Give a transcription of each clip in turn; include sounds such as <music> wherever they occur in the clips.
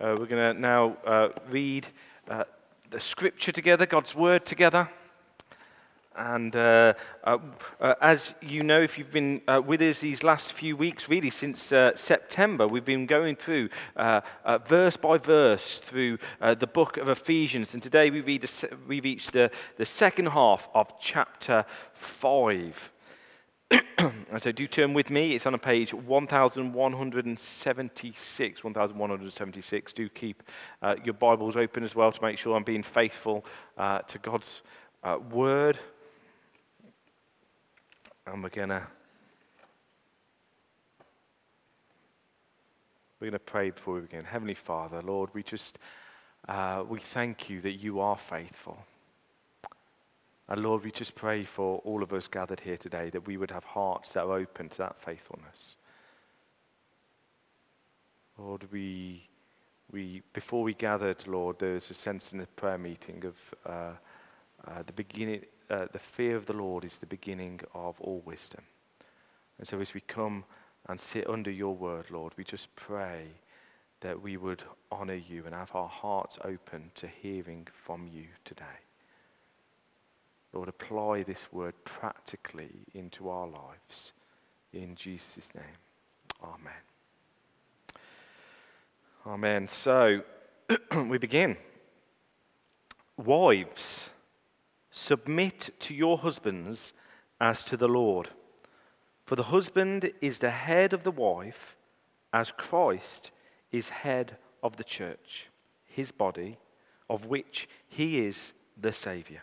Uh, we're going to now uh, read uh, the scripture together, God's word together. And uh, uh, uh, as you know, if you've been with us these last few weeks, really since September, we've been going through verse by verse through the book of Ephesians. And today we read the, we reach the, the second half of chapter 5. <clears throat> so do turn with me. It's on a page 1176. 1176. Do keep uh, your Bibles open as well to make sure I'm being faithful uh, to God's uh, word. And we're gonna we're gonna pray before we begin. Heavenly Father, Lord, we just uh, we thank you that you are faithful. And Lord, we just pray for all of us gathered here today that we would have hearts that are open to that faithfulness. Lord, we, we, before we gathered, Lord, there was a sense in the prayer meeting of uh, uh, the beginning, uh, the fear of the Lord is the beginning of all wisdom. And so as we come and sit under your word, Lord, we just pray that we would honor you and have our hearts open to hearing from you today. Lord, apply this word practically into our lives. In Jesus' name, Amen. Amen. So, <clears throat> we begin. Wives, submit to your husbands as to the Lord. For the husband is the head of the wife, as Christ is head of the church, his body, of which he is the Saviour.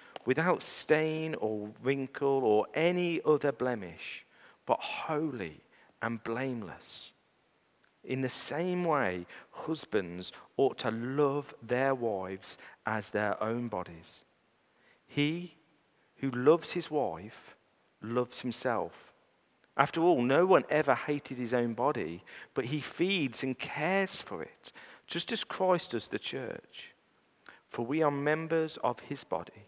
without stain or wrinkle or any other blemish, but holy and blameless. In the same way, husbands ought to love their wives as their own bodies. He who loves his wife loves himself. After all, no one ever hated his own body, but he feeds and cares for it, just as Christ does the church. For we are members of his body.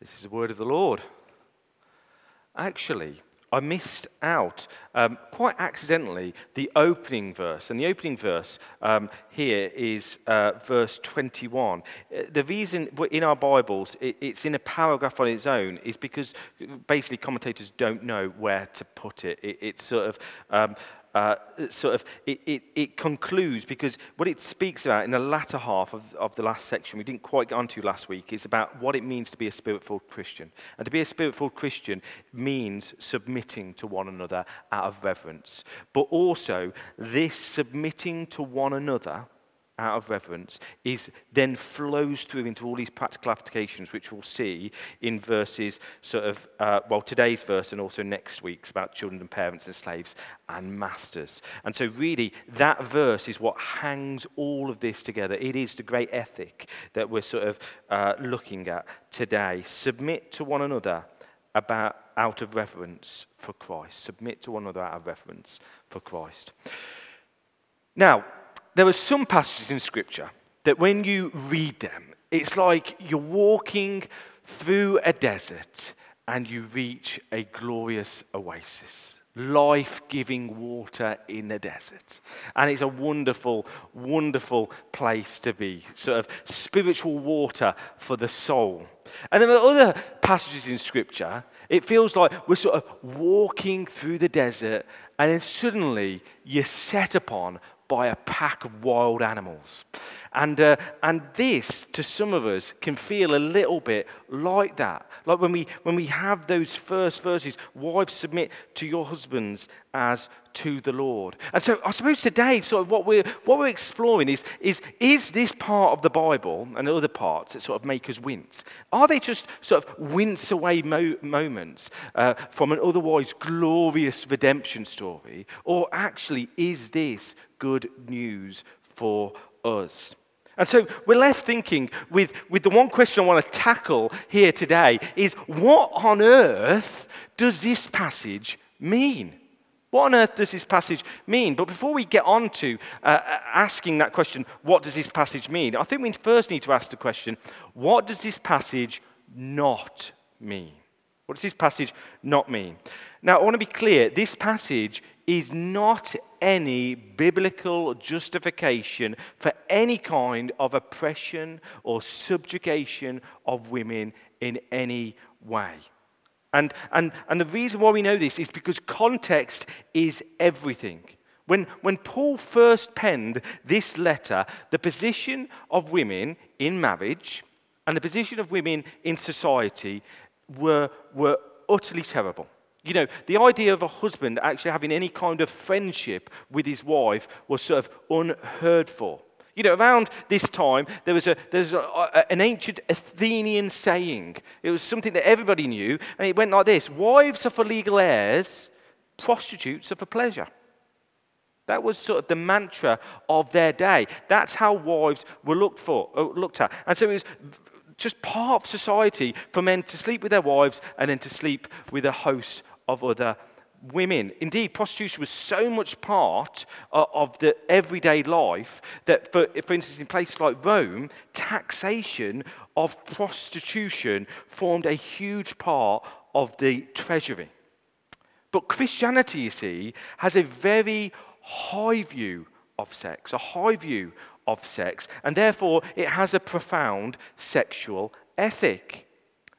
This is the word of the Lord. Actually, I missed out um, quite accidentally the opening verse. And the opening verse um, here is uh, verse 21. Uh, the reason in our Bibles it's in a paragraph on its own is because basically commentators don't know where to put it. it it's sort of. Um, uh, sort of it, it, it, concludes because what it speaks about in the latter half of, of the last section we didn't quite get onto last week is about what it means to be a spirit-filled christian. And to be a spirit-filled christian means submitting to one another out of reverence. But also this submitting to one another out of reverence is then flows through into all these practical applications which we'll see in verses sort of uh, well today's verse and also next week's about children and parents and slaves and masters. And so really that verse is what hangs all of this together. It is the great ethic that we're sort of uh, looking at today. Submit to one another about out of reverence for christ. Submit to one another out of reverence for christ. Now there are some passages in Scripture that when you read them, it's like you're walking through a desert and you reach a glorious oasis. Life giving water in the desert. And it's a wonderful, wonderful place to be. Sort of spiritual water for the soul. And there are other passages in Scripture, it feels like we're sort of walking through the desert, and then suddenly you're set upon by a pack of wild animals. And, uh, and this, to some of us, can feel a little bit like that. Like when we, when we have those first verses, wives submit to your husbands as to the Lord. And so I suppose today, sort of what we're, what we're exploring is, is, is this part of the Bible and other parts that sort of make us wince? Are they just sort of wince away mo- moments uh, from an otherwise glorious redemption story? Or actually, is this good news for us? And so we're left thinking with, with the one question I want to tackle here today is what on earth does this passage mean? What on earth does this passage mean? But before we get on to uh, asking that question, what does this passage mean? I think we first need to ask the question, what does this passage not mean? What does this passage not mean? Now, I want to be clear this passage is not any biblical justification for any kind of oppression or subjugation of women in any way. And, and, and the reason why we know this is because context is everything. When, when Paul first penned this letter, the position of women in marriage and the position of women in society were, were utterly terrible. You know, the idea of a husband actually having any kind of friendship with his wife was sort of unheard for. You know, around this time, there was, a, there was a, a, an ancient Athenian saying. It was something that everybody knew, and it went like this Wives are for legal heirs, prostitutes are for pleasure. That was sort of the mantra of their day. That's how wives were looked, for, uh, looked at. And so it was just part of society for men to sleep with their wives and then to sleep with a host of other women. Indeed, prostitution was so much part uh, of the everyday life that, for, for instance, in places like Rome, taxation of prostitution formed a huge part of the treasury. But Christianity, you see, has a very high view of sex, a high view of sex, and therefore it has a profound sexual ethic.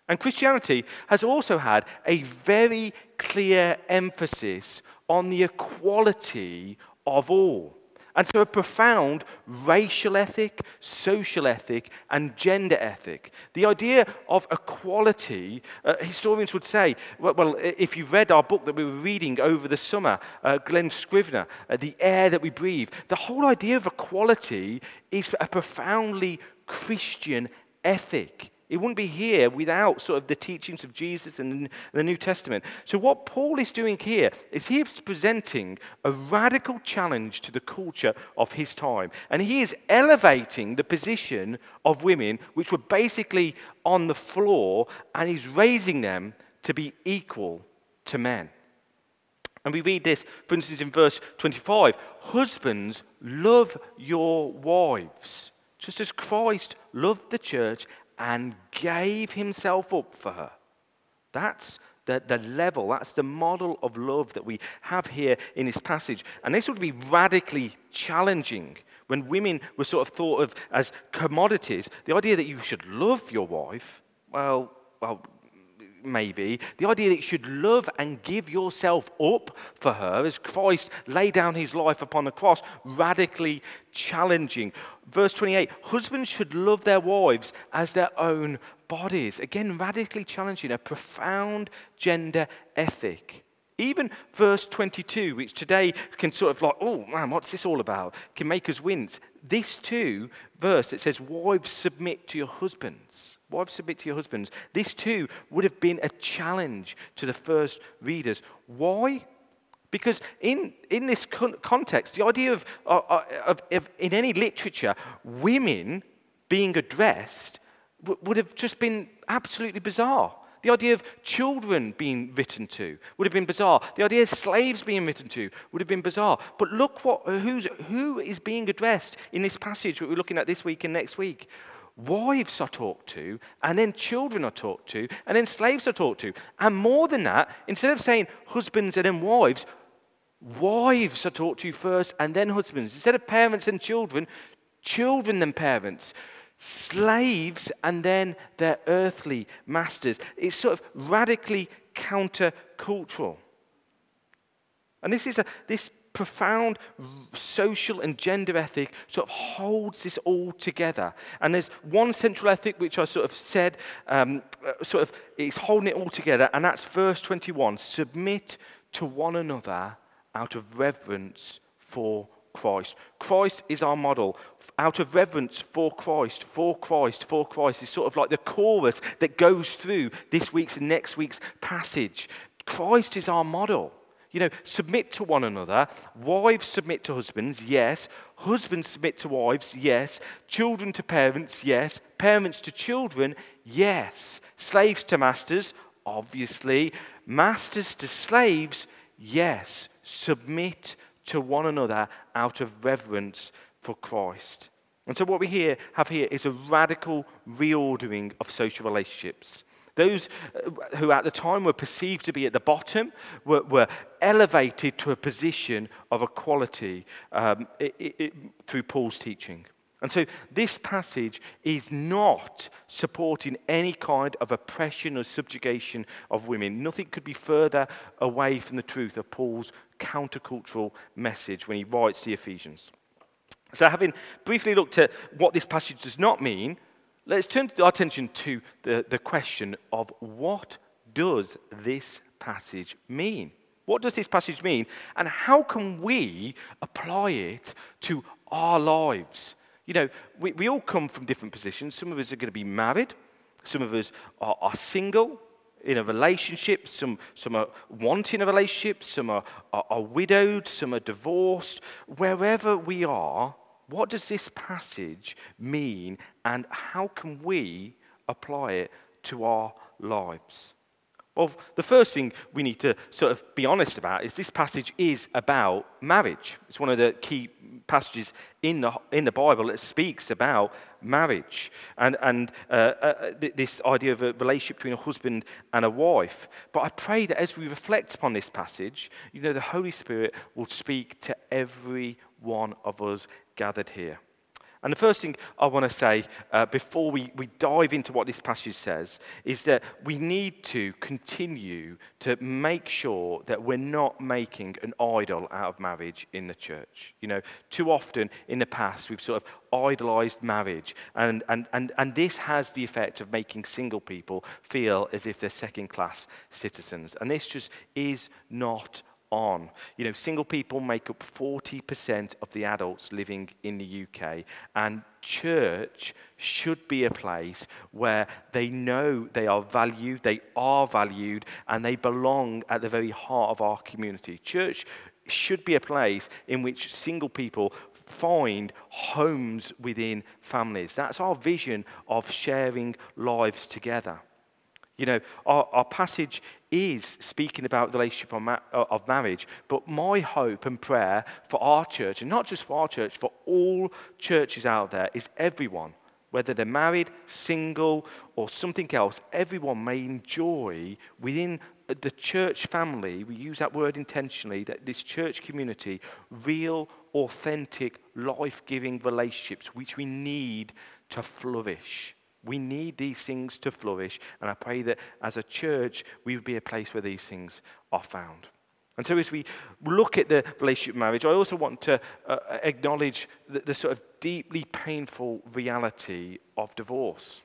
And Christianity has also had a very clear emphasis on the equality of all. And so, a profound racial ethic, social ethic, and gender ethic. The idea of equality, uh, historians would say, well, well, if you read our book that we were reading over the summer, uh, Glen Scrivener, uh, The Air That We Breathe, the whole idea of equality is a profoundly Christian ethic. It wouldn't be here without sort of the teachings of Jesus and the New Testament. So, what Paul is doing here is he's presenting a radical challenge to the culture of his time. And he is elevating the position of women, which were basically on the floor, and he's raising them to be equal to men. And we read this, for instance, in verse 25 Husbands, love your wives, just as Christ loved the church and gave himself up for her. That's the, the level, that's the model of love that we have here in this passage. And this would be radically challenging when women were sort of thought of as commodities. The idea that you should love your wife, well, well, maybe, the idea that you should love and give yourself up for her as Christ laid down his life upon the cross, radically challenging. Verse 28 Husbands should love their wives as their own bodies. Again, radically challenging, a profound gender ethic. Even verse 22, which today can sort of like, oh man, what's this all about? Can make us wince. This too, verse that says, Wives submit to your husbands. Wives submit to your husbands. This too would have been a challenge to the first readers. Why? Because in, in this con- context, the idea of, of, of, of, in any literature, women being addressed w- would have just been absolutely bizarre. The idea of children being written to would have been bizarre. The idea of slaves being written to would have been bizarre. But look what, who's, who is being addressed in this passage that we're looking at this week and next week. Wives are talked to, and then children are talked to, and then slaves are talked to. And more than that, instead of saying husbands and then wives, wives are talked to first and then husbands. Instead of parents and children, children then parents slaves and then their earthly masters. It's sort of radically countercultural. And this, is a, this profound social and gender ethic sort of holds this all together. And there's one central ethic which I sort of said, um, uh, sort of, is holding it all together, and that's verse 21 submit to one another out of reverence for Christ. Christ is our model. Out of reverence for Christ, for Christ, for Christ is sort of like the chorus that goes through this week's and next week's passage. Christ is our model. You know, submit to one another. Wives submit to husbands, yes. Husbands submit to wives, yes. Children to parents, yes. Parents to children, yes. Slaves to masters, obviously. Masters to slaves, yes. Submit to one another out of reverence for Christ. And so, what we here have here is a radical reordering of social relationships. Those uh, who at the time were perceived to be at the bottom were, were elevated to a position of equality um, it, it, through Paul's teaching. And so this passage is not supporting any kind of oppression or subjugation of women. Nothing could be further away from the truth of Paul's countercultural message when he writes to the Ephesians. So, having briefly looked at what this passage does not mean, let's turn our attention to the, the question of what does this passage mean? What does this passage mean? And how can we apply it to our lives? You know, we, we all come from different positions. Some of us are going to be married, some of us are, are single, in a relationship, some, some are wanting a relationship, some are, are, are, widowed, some are divorced. Wherever we are, what does this passage mean and how can we apply it to our lives? Well, the first thing we need to sort of be honest about is this passage is about marriage. It's one of the key passages in the, in the Bible that speaks about marriage and, and uh, uh, this idea of a relationship between a husband and a wife. But I pray that as we reflect upon this passage, you know, the Holy Spirit will speak to every one of us gathered here. And the first thing I want to say uh, before we, we dive into what this passage says is that we need to continue to make sure that we're not making an idol out of marriage in the church. You know, too often in the past we've sort of idolized marriage, and, and, and, and this has the effect of making single people feel as if they're second class citizens. And this just is not on. You know, single people make up 40% of the adults living in the UK, and church should be a place where they know they are valued, they are valued, and they belong at the very heart of our community. Church should be a place in which single people find homes within families. That's our vision of sharing lives together. You know, our, our passage is speaking about the relationship uh, of marriage, but my hope and prayer for our church, and not just for our church, for all churches out there, is everyone, whether they're married, single, or something else, everyone may enjoy within the church family, we use that word intentionally, that this church community, real, authentic, life giving relationships which we need to flourish. We need these things to flourish, and I pray that as a church, we would be a place where these things are found. And so, as we look at the relationship marriage, I also want to uh, acknowledge the, the, sort of deeply painful reality of divorce.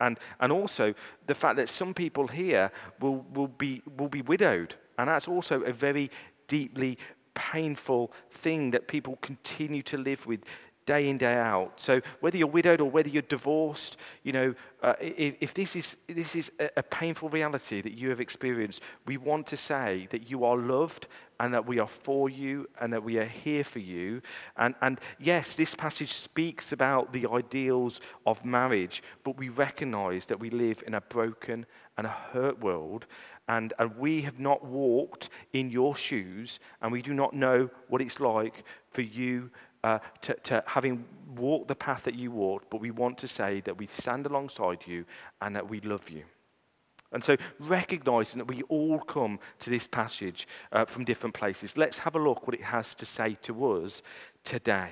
And, and also the fact that some people here will, will, be, will be widowed. And that's also a very deeply painful thing that people continue to live with day in, day out. So whether you're widowed or whether you're divorced, you know, uh, if, if, this is, this is a, a painful reality that you have experienced, we want to say that you are loved and that we are for you and that we are here for you. And, and yes, this passage speaks about the ideals of marriage, but we recognize that we live in a broken and a hurt world. And, and we have not walked in your shoes, and we do not know what it's like for you uh, to, to having walked the path that you walked, but we want to say that we stand alongside you and that we love you. And so, recognizing that we all come to this passage uh, from different places, let's have a look what it has to say to us today.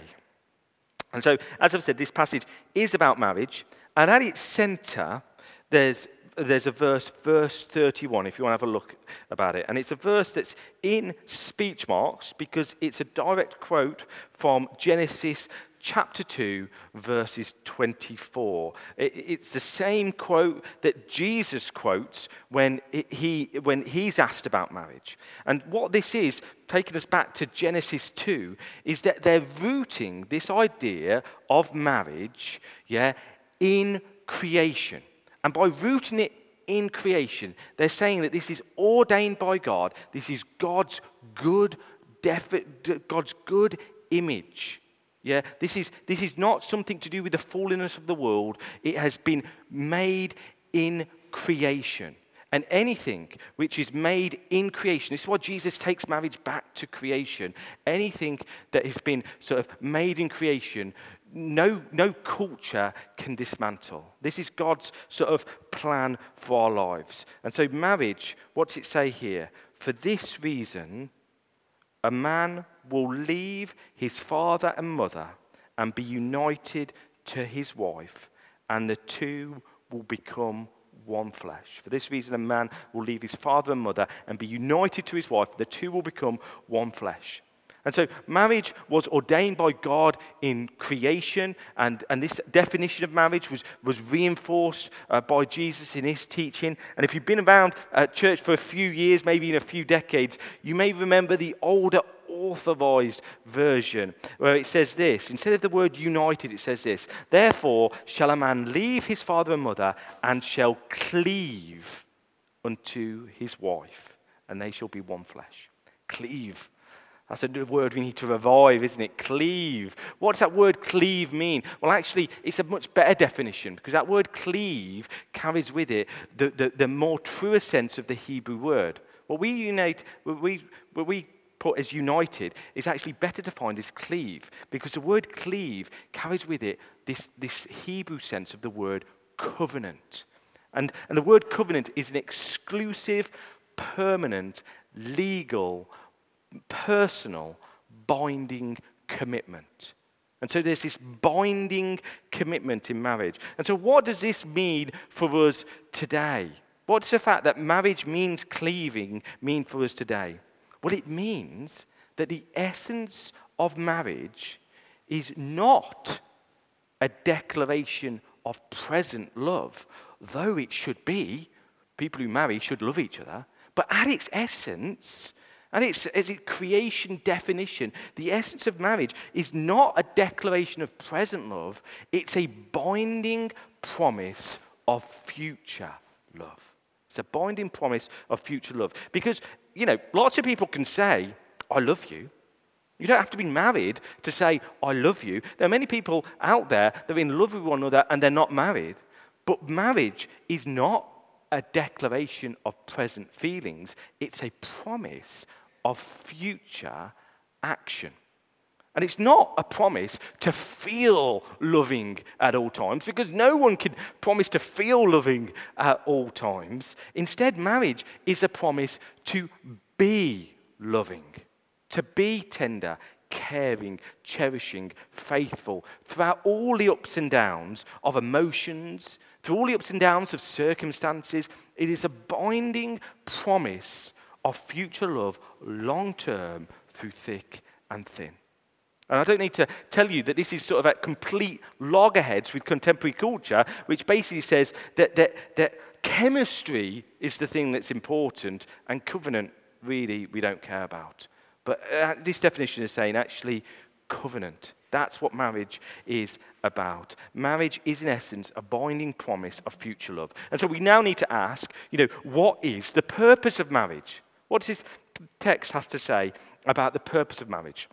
And so, as I've said, this passage is about marriage, and at its center, there's there's a verse, verse 31, if you want to have a look about it. And it's a verse that's in speech marks because it's a direct quote from Genesis chapter 2, verses 24. It's the same quote that Jesus quotes when, he, when he's asked about marriage. And what this is, taking us back to Genesis 2, is that they're rooting this idea of marriage yeah, in creation. And by rooting it in creation, they're saying that this is ordained by God. This is God's good, defi- God's good image. Yeah, this is, this is not something to do with the fallenness of the world. It has been made in creation. And anything which is made in creation, this is why Jesus takes marriage back to creation. Anything that has been sort of made in creation, no, no culture can dismantle. This is God's sort of plan for our lives. And so, marriage, what's it say here? For this reason, a man will leave his father and mother and be united to his wife, and the two will become one flesh. For this reason, a man will leave his father and mother and be united to his wife, the two will become one flesh. And so, marriage was ordained by God in creation, and, and this definition of marriage was, was reinforced uh, by Jesus in his teaching. And if you've been around uh, church for a few years, maybe in a few decades, you may remember the older authorized version where it says this instead of the word united, it says this Therefore, shall a man leave his father and mother and shall cleave unto his wife, and they shall be one flesh. Cleave. That's a word we need to revive, isn't it? Cleave. What does that word cleave mean? Well, actually, it's a much better definition because that word cleave carries with it the, the, the more truer sense of the Hebrew word. What we unite, what we, what we put as united is actually better defined as cleave because the word cleave carries with it this, this Hebrew sense of the word covenant. And, and the word covenant is an exclusive, permanent, legal, personal, binding commitment. And so there's this binding commitment in marriage. And so, what does this mean for us today? What's the fact that marriage means cleaving mean for us today? Well, it means that the essence of marriage is not a declaration of present love, though it should be. People who marry should love each other. But at its essence, and its, its creation definition, the essence of marriage is not a declaration of present love, it's a binding promise of future love. It's a binding promise of future love. Because you know, lots of people can say, I love you. You don't have to be married to say, I love you. There are many people out there that are in love with one another and they're not married. But marriage is not a declaration of present feelings, it's a promise of future action. And it's not a promise to feel loving at all times, because no one can promise to feel loving at all times. Instead, marriage is a promise to be loving, to be tender, caring, cherishing, faithful throughout all the ups and downs of emotions, through all the ups and downs of circumstances. It is a binding promise of future love, long term, through thick and thin. And I don't need to tell you that this is sort of at complete loggerheads with contemporary culture, which basically says that, that, that chemistry is the thing that's important and covenant, really, we don't care about. But uh, this definition is saying actually, covenant. That's what marriage is about. Marriage is, in essence, a binding promise of future love. And so we now need to ask, you know, what is the purpose of marriage? What does this text have to say about the purpose of marriage?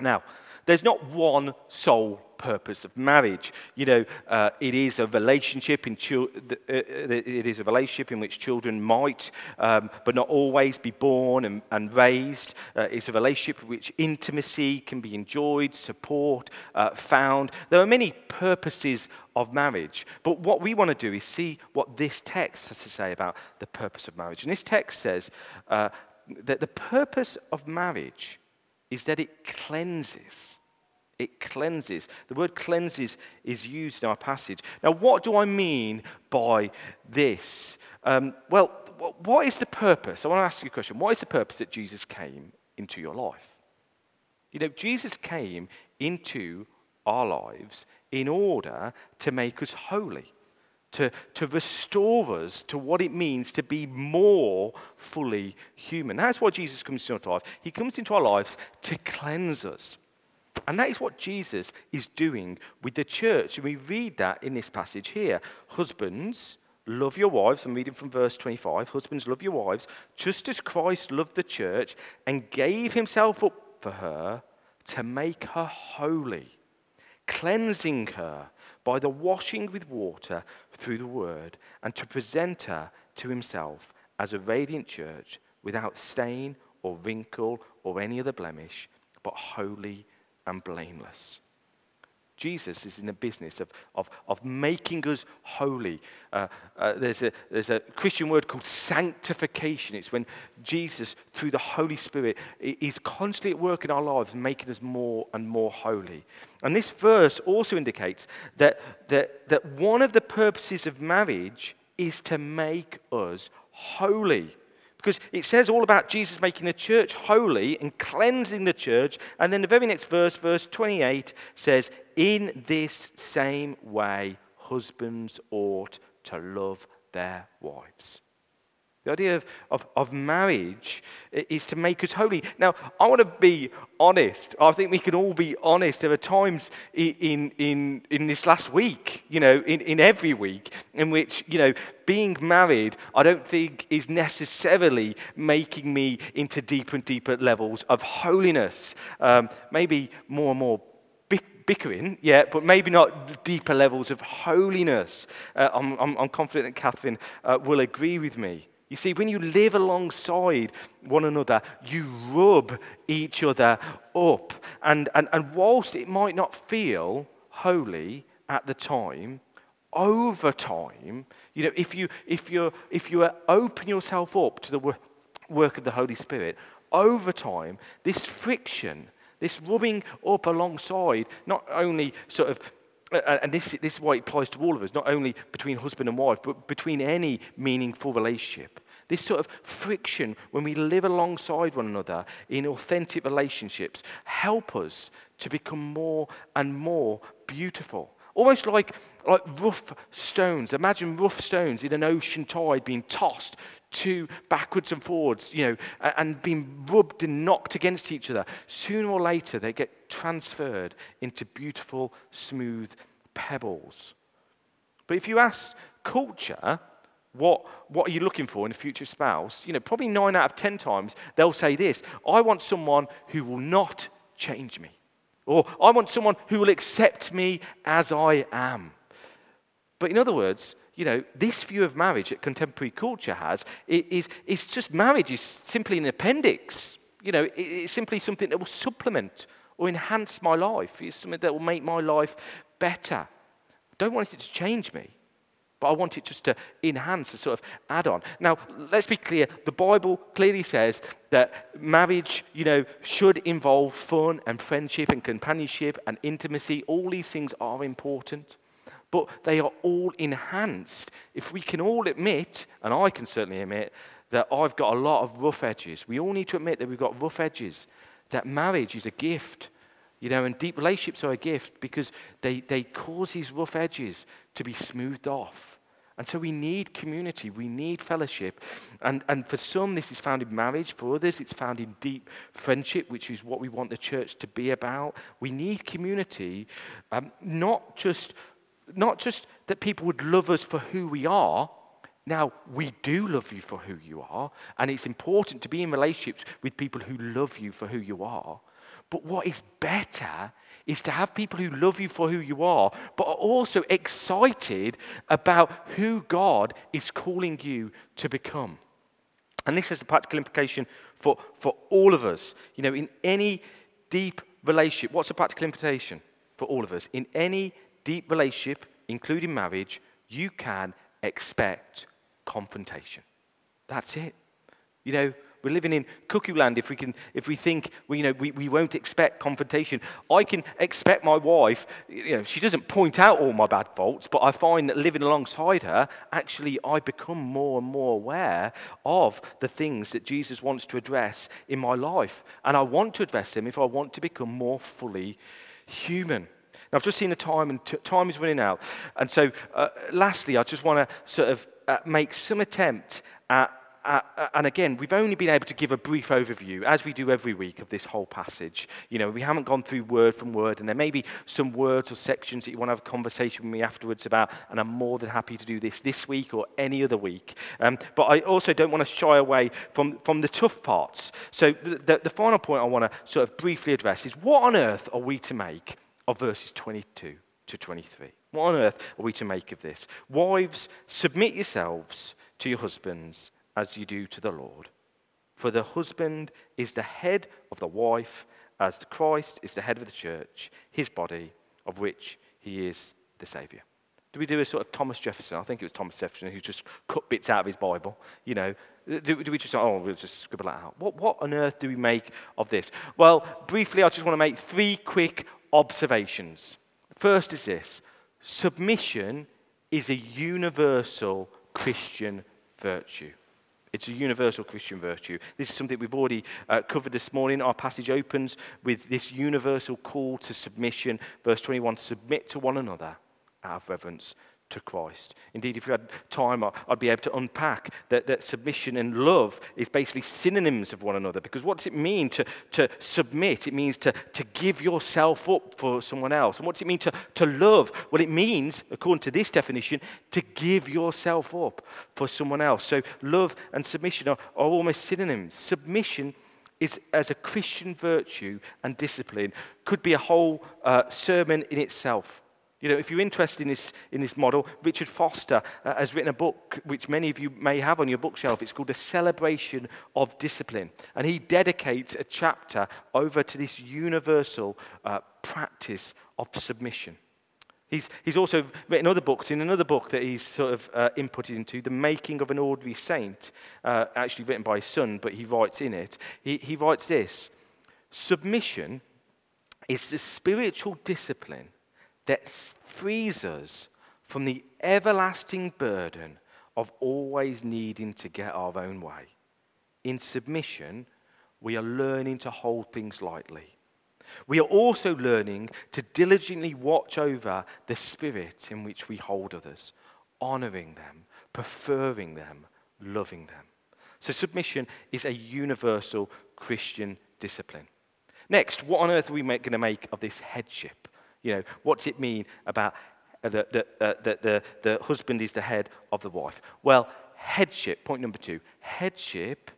Now, there's not one sole purpose of marriage. You know, uh, it is a relationship in uh, uh, it is a relationship in which children might, um, but not always, be born and, and raised. Uh, it's a relationship in which intimacy can be enjoyed, support uh, found. There are many purposes of marriage, but what we want to do is see what this text has to say about the purpose of marriage. And this text says uh, that the purpose of marriage is that it cleanses. It cleanses. The word cleanses is used in our passage. Now, what do I mean by this? Um, well, what is the purpose? I want to ask you a question. What is the purpose that Jesus came into your life? You know, Jesus came into our lives in order to make us holy, to, to restore us to what it means to be more fully human. That's why Jesus comes into our life. He comes into our lives to cleanse us. And that is what Jesus is doing with the church. And we read that in this passage here. Husbands, love your wives. I'm reading from verse 25. Husbands, love your wives, just as Christ loved the church and gave himself up for her to make her holy, cleansing her by the washing with water through the word, and to present her to himself as a radiant church without stain or wrinkle or any other blemish, but holy and blameless. Jesus is in the business of, of, of making us holy. Uh, uh, there's, a, there's a Christian word called sanctification. It's when Jesus, through the Holy Spirit, is constantly at work in our lives, making us more and more holy. And this verse also indicates that, that, that one of the purposes of marriage is to make us holy. Because it says all about Jesus making the church holy and cleansing the church. And then the very next verse, verse 28, says, In this same way, husbands ought to love their wives. The idea of, of, of, marriage is to make us holy. Now, I want to be honest. I think we can all be honest. There are times in, in, in this last week, you know, in, in every week, in which, you know, being married, I don't think is necessarily making me into deeper and deeper levels of holiness. Um, maybe more and more bickering, yeah, but maybe not deeper levels of holiness. Uh, I'm, I'm, I'm, confident that Catherine uh, will agree with me. You see, when you live alongside one another, you rub each other up. And, and, and whilst it might not feel holy at the time, over time, you know, if you, if you if you open yourself up to the work of the Holy Spirit, over time, this friction, this rubbing up alongside, not only sort of and this, this is why it applies to all of us, not only between husband and wife, but between any meaningful relationship. This sort of friction when we live alongside one another in authentic relationships help us to become more and more beautiful. Almost like, like rough stones. Imagine rough stones in an ocean tide being tossed to backwards and forwards, you know, and, and being rubbed and knocked against each other. Sooner or later, they get transferred into beautiful, smooth pebbles. But if you ask culture, what, what are you looking for in a future spouse? You know, probably nine out of ten times they'll say this I want someone who will not change me. Or I want someone who will accept me as I am. But in other words, you know, this view of marriage that contemporary culture has is, is just marriage is simply an appendix. You know, it's simply something that will supplement or enhance my life. It's something that will make my life better. I don't want it to change me. But I want it just to enhance, a sort of add on. Now, let's be clear. The Bible clearly says that marriage, you know, should involve fun and friendship and companionship and intimacy. All these things are important. But they are all enhanced if we can all admit, and I can certainly admit, that I've got a lot of rough edges. We all need to admit that we've got rough edges, that marriage is a gift. You know, and deep relationships are a gift because they, they cause these rough edges to be smoothed off. And so we need community, we need fellowship. And, and for some, this is found in marriage. For others, it's found in deep friendship, which is what we want the church to be about. We need community, um, not, just, not just that people would love us for who we are. Now, we do love you for who you are, and it's important to be in relationships with people who love you for who you are. But what is better is to have people who love you for who you are, but are also excited about who God is calling you to become. And this has a practical implication for, for all of us. You know, in any deep relationship, what's a practical implication for all of us? In any deep relationship, including marriage, you can expect confrontation. That's it. You know, We're living in cuckoo land if we, can, if we think well, you know, we, we won't expect confrontation. I can expect my wife, you know, she doesn't point out all my bad faults, but I find that living alongside her, actually, I become more and more aware of the things that Jesus wants to address in my life. And I want to address them if I want to become more fully human. Now, I've just seen the time, and t- time is running out. And so, uh, lastly, I just want to sort of uh, make some attempt at uh, and again, we've only been able to give a brief overview, as we do every week, of this whole passage. You know, we haven't gone through word from word, and there may be some words or sections that you want to have a conversation with me afterwards about, and I'm more than happy to do this this week or any other week. Um, but I also don't want to shy away from, from the tough parts. So the, the, the final point I want to sort of briefly address is what on earth are we to make of verses 22 to 23? What on earth are we to make of this? Wives, submit yourselves to your husbands as you do to the Lord. For the husband is the head of the wife, as the Christ is the head of the church, his body, of which he is the Saviour. Do we do a sort of Thomas Jefferson? I think it was Thomas Jefferson who just cut bits out of his Bible. You know, do, do we just, oh, we'll just scribble that out? What, what on earth do we make of this? Well, briefly, I just want to make three quick observations. First is this submission is a universal Christian virtue. It's a universal Christian virtue. This is something we've already uh, covered this morning. Our passage opens with this universal call to submission. Verse 21 submit to one another out of reverence to Christ. Indeed, if we had time, I'd be able to unpack that, that submission and love is basically synonyms of one another. Because what does it mean to, to submit? It means to, to give yourself up for someone else. And what does it mean to, to love? Well, it means, according to this definition, to give yourself up for someone else. So love and submission are, are almost synonyms. Submission is as a Christian virtue and discipline could be a whole uh, sermon in itself. You know, if you're interested in this, in this model, Richard Foster uh, has written a book which many of you may have on your bookshelf. It's called A Celebration of Discipline. And he dedicates a chapter over to this universal uh, practice of submission. He's, he's also written other books. In another book that he's sort of uh, inputted into, The Making of an Ordinary Saint, uh, actually written by his son, but he writes in it. He, he writes this Submission is the spiritual discipline that frees us from the everlasting burden of always needing to get our own way. In submission, we are learning to hold things lightly. We are also learning to diligently watch over the spirit in which we hold others, honoring them, preferring them, loving them. So, submission is a universal Christian discipline. Next, what on earth are we going to make of this headship? You know, what's it mean about the, the, uh, the, the, the husband is the head of the wife? Well, headship, point number two, headship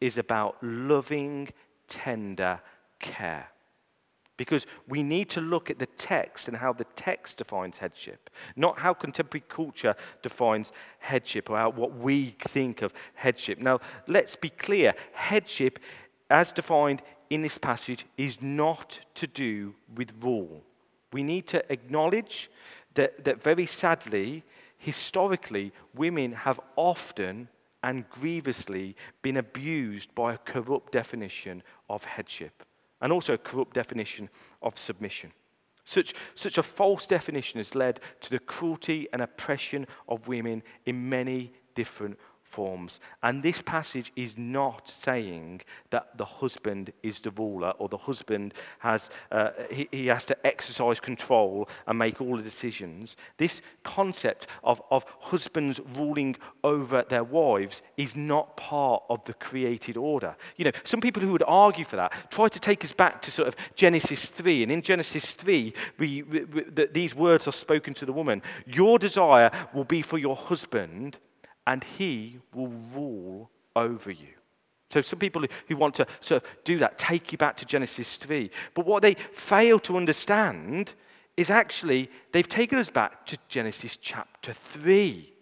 is about loving, tender care. Because we need to look at the text and how the text defines headship, not how contemporary culture defines headship or how, what we think of headship. Now, let's be clear headship, as defined in this passage, is not to do with rule we need to acknowledge that, that very sadly, historically, women have often and grievously been abused by a corrupt definition of headship and also a corrupt definition of submission. Such, such a false definition has led to the cruelty and oppression of women in many different forms. And this passage is not saying that the husband is the ruler or the husband has, uh, he, he, has to exercise control and make all the decisions. This concept of, of husbands ruling over their wives is not part of the created order. You know, some people who would argue for that try to take us back to sort of Genesis 3. And in Genesis 3, we, we, we, the, these words are spoken to the woman Your desire will be for your husband and he will rule over you. So, some people who want to sort of do that take you back to Genesis 3. But what they fail to understand is actually they've taken us back to Genesis chapter 3,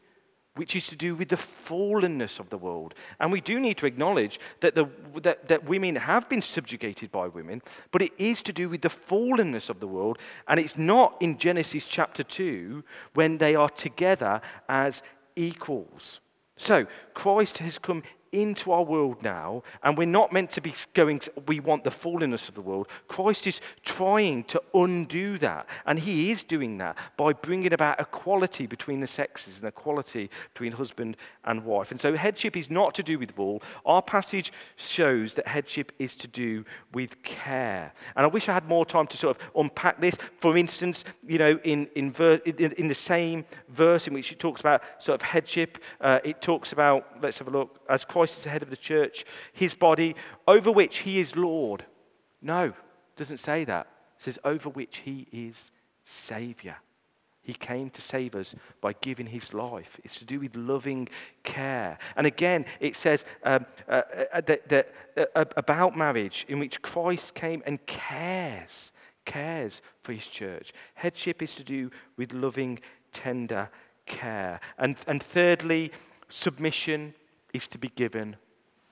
which is to do with the fallenness of the world. And we do need to acknowledge that, the, that, that women have been subjugated by women, but it is to do with the fallenness of the world. And it's not in Genesis chapter 2 when they are together as equals. So, Christ has come into our world now, and we're not meant to be going, to, we want the fallenness of the world. Christ is trying to undo that, and he is doing that by bringing about equality between the sexes and equality between husband and wife. And so, headship is not to do with rule. Our passage shows that headship is to do with care. And I wish I had more time to sort of unpack this. For instance, you know, in, in, ver- in, in the same verse in which it talks about sort of headship, uh, it talks about, let's have a look, as Christ is the head of the church, his body, over which he is Lord. No, doesn't say that. It says, over which he is Savior. He came to save us by giving his life. It's to do with loving care. And again, it says um, uh, uh, that, that, uh, about marriage, in which Christ came and cares, cares for his church. Headship is to do with loving, tender care. And, and thirdly, submission is to be given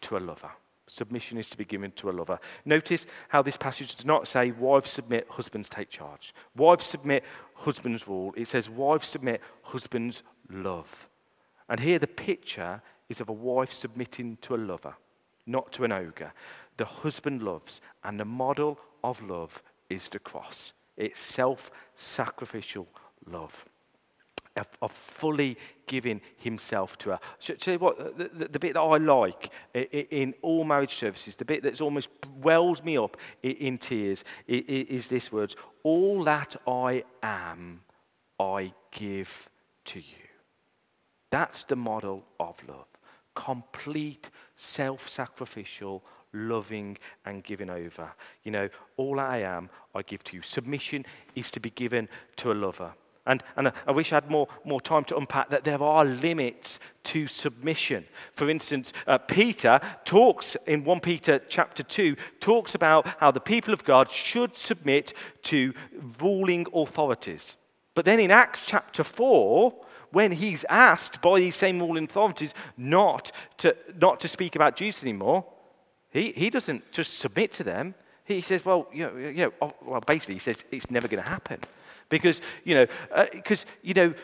to a lover. Submission is to be given to a lover. Notice how this passage does not say, wives submit, husbands take charge. Wives submit, husbands rule. It says, wives submit, husbands love. And here the picture is of a wife submitting to a lover, not to an ogre. The husband loves, and the model of love is the cross. It's self sacrificial love of, fully giving himself to her. So, tell you what, uh, the, the, the, bit that I like in all marriage services, the bit that's almost wells me up in tears, is this words All that I am, I give to you. That's the model of love. Complete, self sacrificial, loving, and giving over. You know, all I am, I give to you. Submission is to be given to a lover. And, and I wish I had more, more time to unpack that there are limits to submission. For instance, uh, Peter talks in 1 Peter chapter 2, talks about how the people of God should submit to ruling authorities. But then in Acts chapter 4, when he's asked by these same ruling authorities not to, not to speak about Jesus anymore, he, he doesn't just submit to them. He says, well, you know, you know well, basically, he says it's never going to happen. Because, you know, because, uh, you know,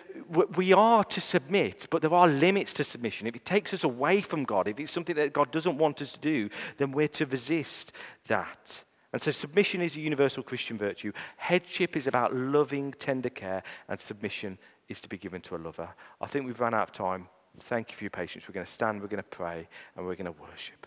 we are to submit, but there are limits to submission. If it takes us away from God, if it's something that God doesn't want us to do, then we're to resist that. And so submission is a universal Christian virtue. Headship is about loving, tender care, and submission is to be given to a lover. I think we've run out of time. Thank you for your patience. We're going to stand, we're going to pray, and we're going to worship.